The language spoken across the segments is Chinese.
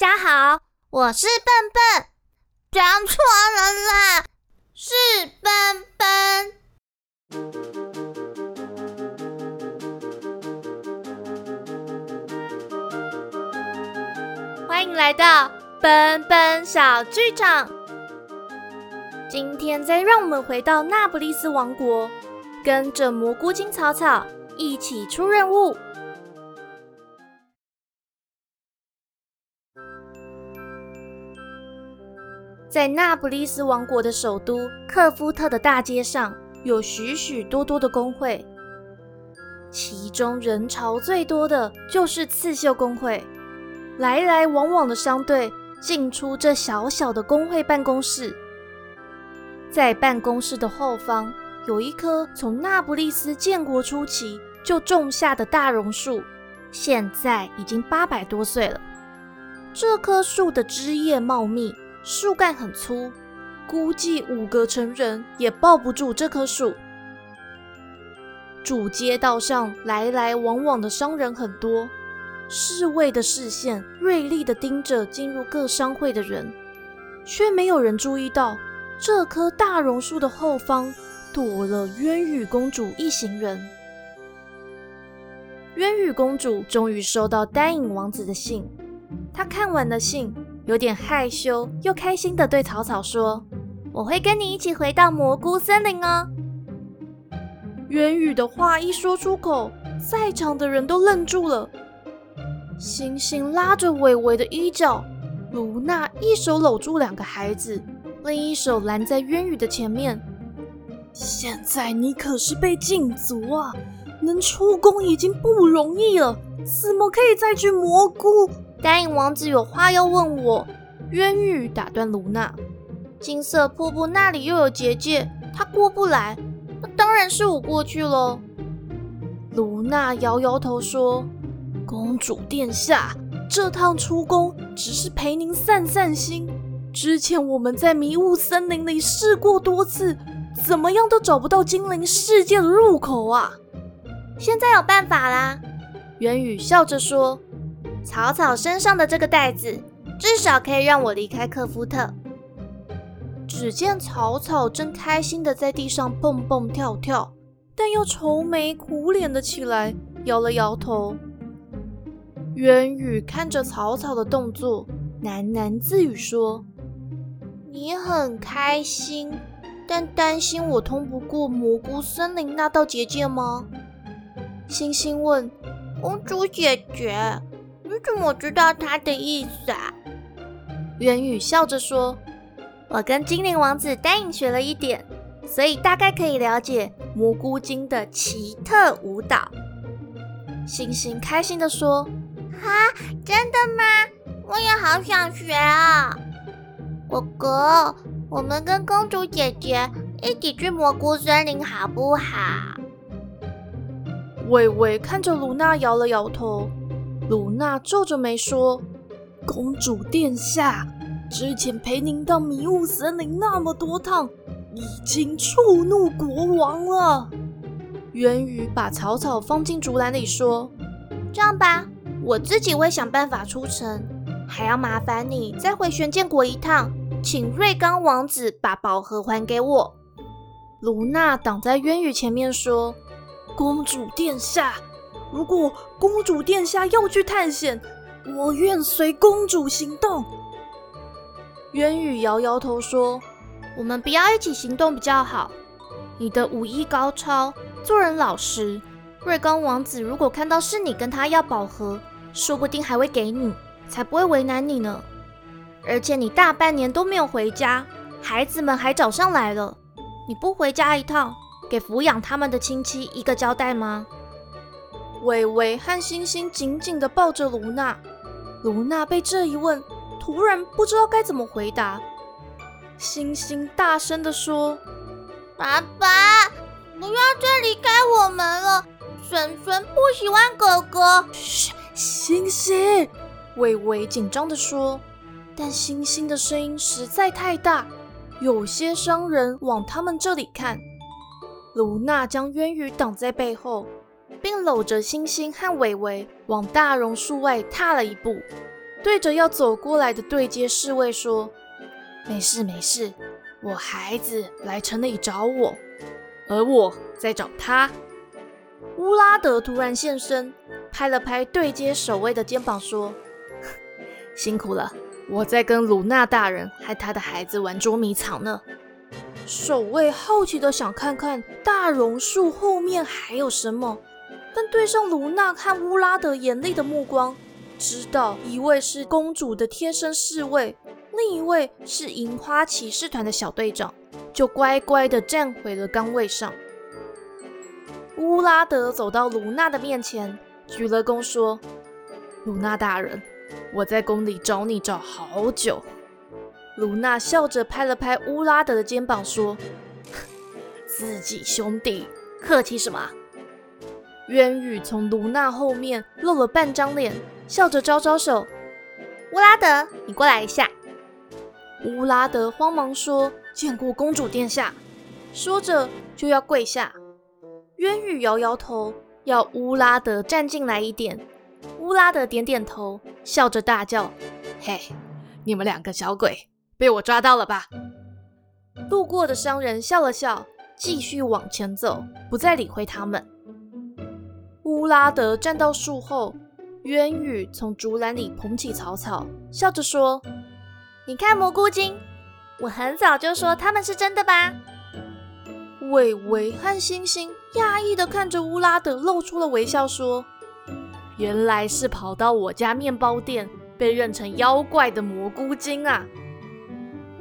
大家好，我是笨笨，讲错了啦，是笨笨。欢迎来到笨笨小剧场。今天再让我们回到那不勒斯王国，跟着蘑菇精草草一起出任务。在那不勒斯王国的首都克夫特的大街上，有许许多多的工会，其中人潮最多的就是刺绣工会。来来往往的商队进出这小小的工会办公室，在办公室的后方有一棵从那不勒斯建国初期就种下的大榕树，现在已经八百多岁了。这棵树的枝叶茂密。树干很粗，估计五个成人也抱不住这棵树。主街道上来来往往的商人很多，侍卫的视线锐利地盯着进入各商会的人，却没有人注意到这棵大榕树的后方躲了渊羽公主一行人。渊羽公主终于收到丹影王子的信，她看完了信。有点害羞又开心的对草草说：“我会跟你一起回到蘑菇森林哦。”渊宇的话一说出口，在场的人都愣住了。星星拉着伟伟的衣角，卢娜一手搂住两个孩子，另一手拦在渊宇的前面。现在你可是被禁足啊，能出宫已经不容易了，怎么可以再去蘑菇？答应王子有话要问我，渊羽打断卢娜。金色瀑布那里又有结界，他过不来，那当然是我过去喽。卢娜摇摇头说：“公主殿下，这趟出宫只是陪您散散心。之前我们在迷雾森林里试过多次，怎么样都找不到精灵世界的入口啊！现在有办法啦。”渊宇笑着说。草草身上的这个袋子，至少可以让我离开克夫特。只见草草正开心的在地上蹦蹦跳跳，但又愁眉苦脸的起来，摇了摇头。渊宇看着草草的动作，喃喃自语说：“你很开心，但担心我通不过蘑菇森林那道结界吗？”星星问：“公主姐姐。”你怎么知道他的意思啊？元宇笑着说：“我跟精灵王子丹影学了一点，所以大概可以了解蘑菇精的奇特舞蹈。”星星开心的说：“哈，真的吗？我也好想学啊！哥哥，我们跟公主姐姐一起去蘑菇森林好不好？”伟伟看着卢娜摇了摇头。鲁娜皱着眉说：“公主殿下，之前陪您到迷雾森林那么多趟，已经触怒国王了。”渊羽把草草放进竹篮里说：“这样吧，我自己会想办法出城，还要麻烦你再回玄剑国一趟，请瑞刚王子把宝盒还给我。”卢娜挡在渊羽前面说：“公主殿下。”如果公主殿下要去探险，我愿随公主行动。渊羽摇摇头说：“我们不要一起行动比较好。你的武艺高超，做人老实。瑞刚王子如果看到是你跟他要宝盒，说不定还会给你，才不会为难你呢。而且你大半年都没有回家，孩子们还找上来了，你不回家一趟，给抚养他们的亲戚一个交代吗？”伟伟和星星紧紧地抱着卢娜，卢娜被这一问，突然不知道该怎么回答。星星大声地说：“爸爸，不要再离开我们了，孙孙不喜欢哥哥。”嘘，星星，伟伟紧张地说。但星星的声音实在太大，有些商人往他们这里看。卢娜将渊羽挡在背后。并搂着星星和伟伟往大榕树外踏了一步。对着要走过来的对接侍卫说：“没事没事，我孩子来城里找我，而我在找他。”乌拉德突然现身，拍了拍对接守卫的肩膀说：“ 辛苦了，我在跟鲁娜大人和他的孩子玩捉迷藏呢。”守卫好奇的想看看大榕树后面还有什么，但对上卢娜和乌拉德严厉的目光，知道一位是公主的贴身侍卫，另一位是银花骑士团的小队长，就乖乖的站回了岗位上。乌拉德走到卢娜的面前，鞠了躬说：“卢娜大人，我在宫里找你找好久。”卢娜笑着拍了拍乌拉德的肩膀，说：“ 自己兄弟，客气什么？”渊羽从卢娜后面露了半张脸，笑着招招手：“乌拉德，你过来一下。”乌拉德慌忙说：“见过公主殿下。”说着就要跪下。渊羽摇摇头，要乌拉德站进来一点。乌拉德点点头，笑着大叫：“嘿，你们两个小鬼！”被我抓到了吧？路过的商人笑了笑，继续往前走，不再理会他们。乌拉德站到树后，渊羽从竹篮里捧起草草，笑着说：“你看蘑菇精，我很早就说他们是真的吧？”伟伟和星星讶异的看着乌拉德，露出了微笑，说：“原来是跑到我家面包店被认成妖怪的蘑菇精啊！”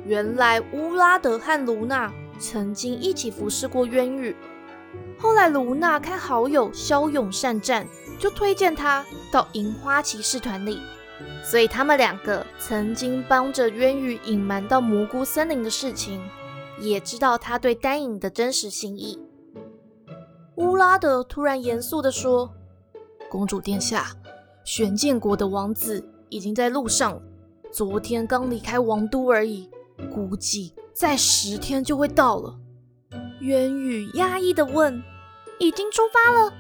原来乌拉德和卢娜曾经一起服侍过渊羽，后来卢娜看好友骁勇善战，就推荐他到银花骑士团里，所以他们两个曾经帮着渊羽隐瞒到蘑菇森林的事情，也知道他对丹影的真实心意。乌拉德突然严肃地说：“公主殿下，玄剑国的王子已经在路上，昨天刚离开王都而已。”估计在十天就会到了。渊宇压抑的问：“已经出发了？”“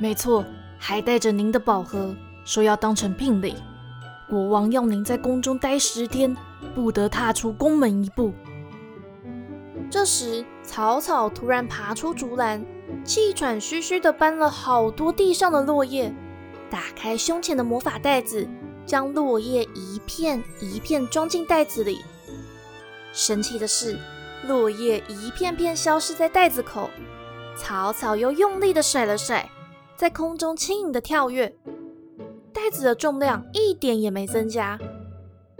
没错，还带着您的宝盒，说要当成聘礼。国王要您在宫中待十天，不得踏出宫门一步。”这时，草草突然爬出竹篮，气喘吁吁地搬了好多地上的落叶，打开胸前的魔法袋子，将落叶一片一片装进袋子里。神奇的是，落叶一片片消失在袋子口，草草又用力的甩了甩，在空中轻盈的跳跃，袋子的重量一点也没增加。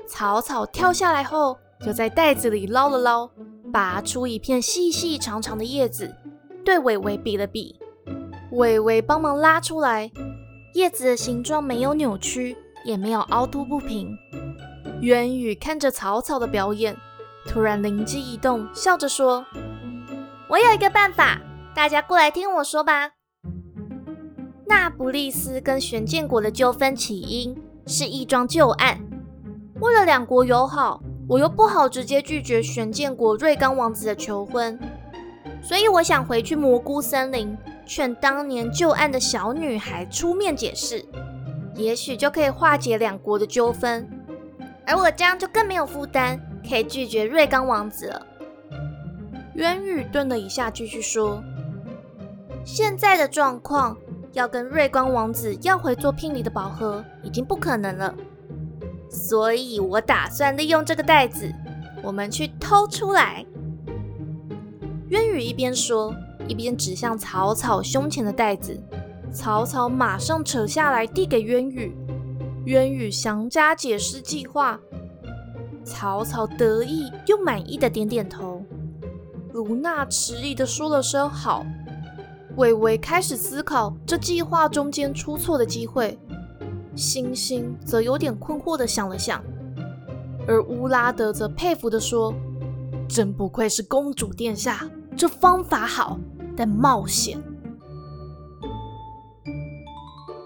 草草跳下来后，就在袋子里捞了捞，拔出一片细细长长的叶子，对伟伟比了比，伟伟帮忙拉出来，叶子的形状没有扭曲，也没有凹凸不平。渊宇看着草草的表演。突然灵机一动，笑着说：“我有一个办法，大家过来听我说吧。那不利斯跟玄剑国的纠纷起因是一桩旧案。为了两国友好，我又不好直接拒绝玄剑国瑞刚王子的求婚，所以我想回去蘑菇森林，劝当年旧案的小女孩出面解释，也许就可以化解两国的纠纷，而我这样就更没有负担。”可以拒绝瑞刚王子了。渊羽顿了一下，继续说：“现在的状况，要跟瑞光王子要回做聘礼的宝盒，已经不可能了。所以我打算利用这个袋子，我们去偷出来。”渊羽一边说，一边指向草草胸前的袋子。草草马上扯下来，递给渊羽。渊羽详加解释计划。草草得意又满意的点点头，卢娜迟疑的说了声好。伟伟开始思考这计划中间出错的机会，星星则有点困惑的想了想，而乌拉德则佩服的说：“真不愧是公主殿下，这方法好，但冒险。”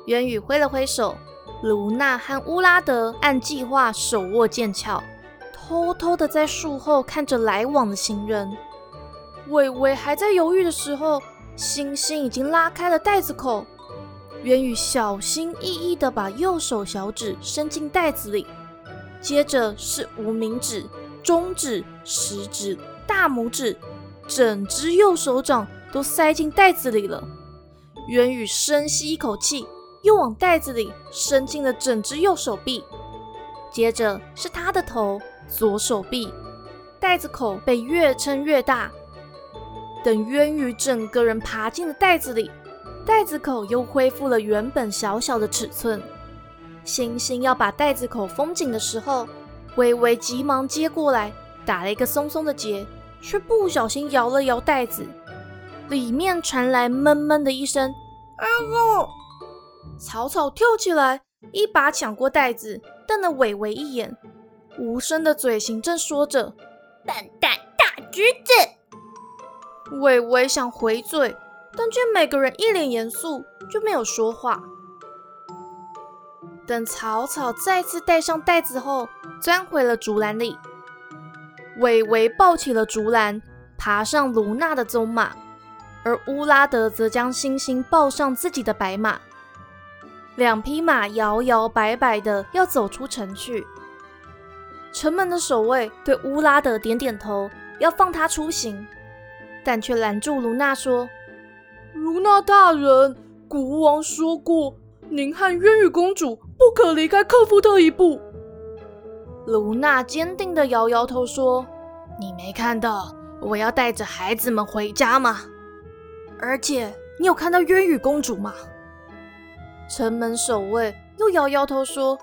元宇挥了挥手，卢娜和乌拉德按计划手握剑鞘。偷偷的在树后看着来往的行人，伟伟还在犹豫的时候，星星已经拉开了袋子口。渊宇小心翼翼地把右手小指伸进袋子里，接着是无名指、中指、食指、大拇指，整只右手掌都塞进袋子里了。渊宇深吸一口气，又往袋子里伸进了整只右手臂，接着是他的头、左手臂，袋子口被越撑越大。等渊鱼整个人爬进了袋子里。袋子口又恢复了原本小小的尺寸。星星要把袋子口封紧的时候，微微急忙接过来，打了一个松松的结，却不小心摇了摇袋子，里面传来闷闷的一声“哎呦”。草草跳起来，一把抢过袋子，瞪了伟伟一眼，无声的嘴型正说着：“笨蛋大橘子。”伟伟想回嘴。但见每个人一脸严肃，就没有说话。等草草再次戴上袋子后，钻回了竹篮里。伟伟抱起了竹篮，爬上卢娜的棕马，而乌拉德则将星星抱上自己的白马。两匹马摇摇摆摆的要走出城去。城门的守卫对乌拉德点点头，要放他出行，但却拦住卢娜说。卢娜大人，国王说过，您和渊羽公主不可离开克夫特一步。卢娜坚定地摇摇头说：“你没看到我要带着孩子们回家吗？而且你有看到渊羽公主吗？”城门守卫又摇摇头说：“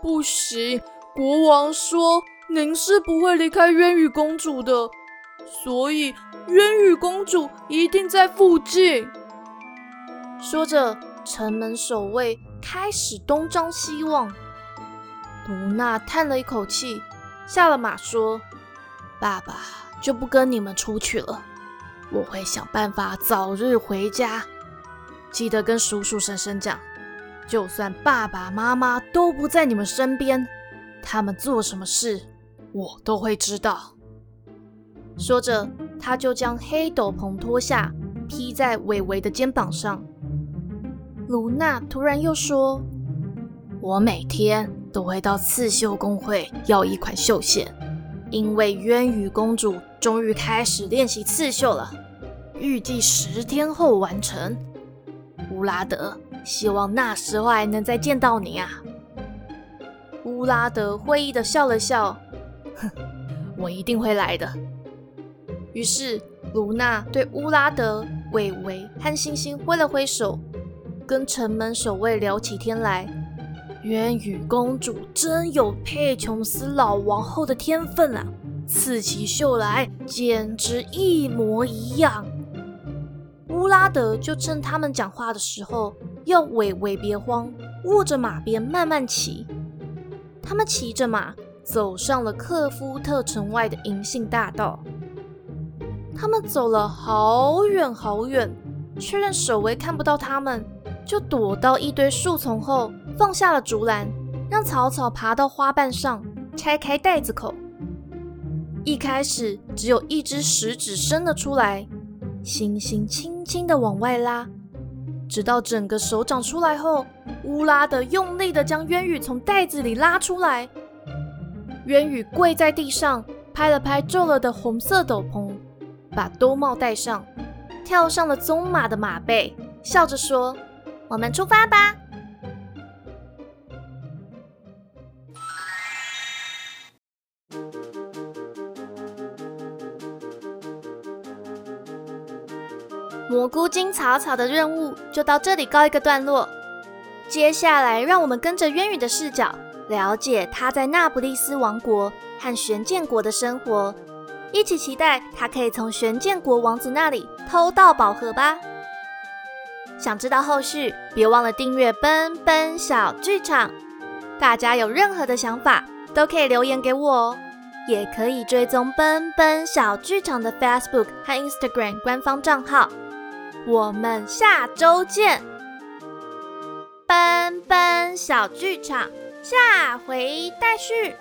不行，国王说您是不会离开渊羽公主的，所以。”渊羽公主一定在附近。说着，城门守卫开始东张西望。卢娜叹了一口气，下了马说：“爸爸就不跟你们出去了，我会想办法早日回家。记得跟叔叔婶婶讲，就算爸爸妈妈都不在你们身边，他们做什么事，我都会知道。”说着。他就将黑斗篷脱下，披在伟伟的肩膀上。卢娜突然又说：“我每天都会到刺绣工会要一款绣线，因为渊羽公主终于开始练习刺绣了，预计十天后完成。乌拉德，希望那时候还能再见到你啊！”乌拉德会意的笑了笑：“哼，我一定会来的。”于是，卢娜对乌拉德、伟伟和星星挥了挥手，跟城门守卫聊起天来。渊羽公主真有佩琼斯老王后的天分啊，刺起绣来简直一模一样。乌拉德就趁他们讲话的时候，要韦韦别慌，握着马鞭慢慢骑。他们骑着马走上了克夫特城外的银杏大道。他们走了好远好远，确认守卫看不到他们，就躲到一堆树丛后，放下了竹篮，让草草爬到花瓣上，拆开袋子口。一开始只有一只食指伸了出来，星星轻轻的往外拉，直到整个手掌出来后，乌拉的用力的将渊羽从袋子里拉出来。渊羽跪在地上，拍了拍皱了的红色斗篷。把兜帽戴上，跳上了棕马的马背，笑着说：“我们出发吧。”蘑菇精草草的任务就到这里告一个段落。接下来，让我们跟着渊羽的视角，了解他在那不勒斯王国和玄剑国的生活。一起期待他可以从玄剑国王子那里偷到宝盒吧！想知道后续，别忘了订阅奔奔小剧场。大家有任何的想法，都可以留言给我哦，也可以追踪奔奔小剧场的 Facebook 和 Instagram 官方账号。我们下周见！奔奔小剧场下回待续。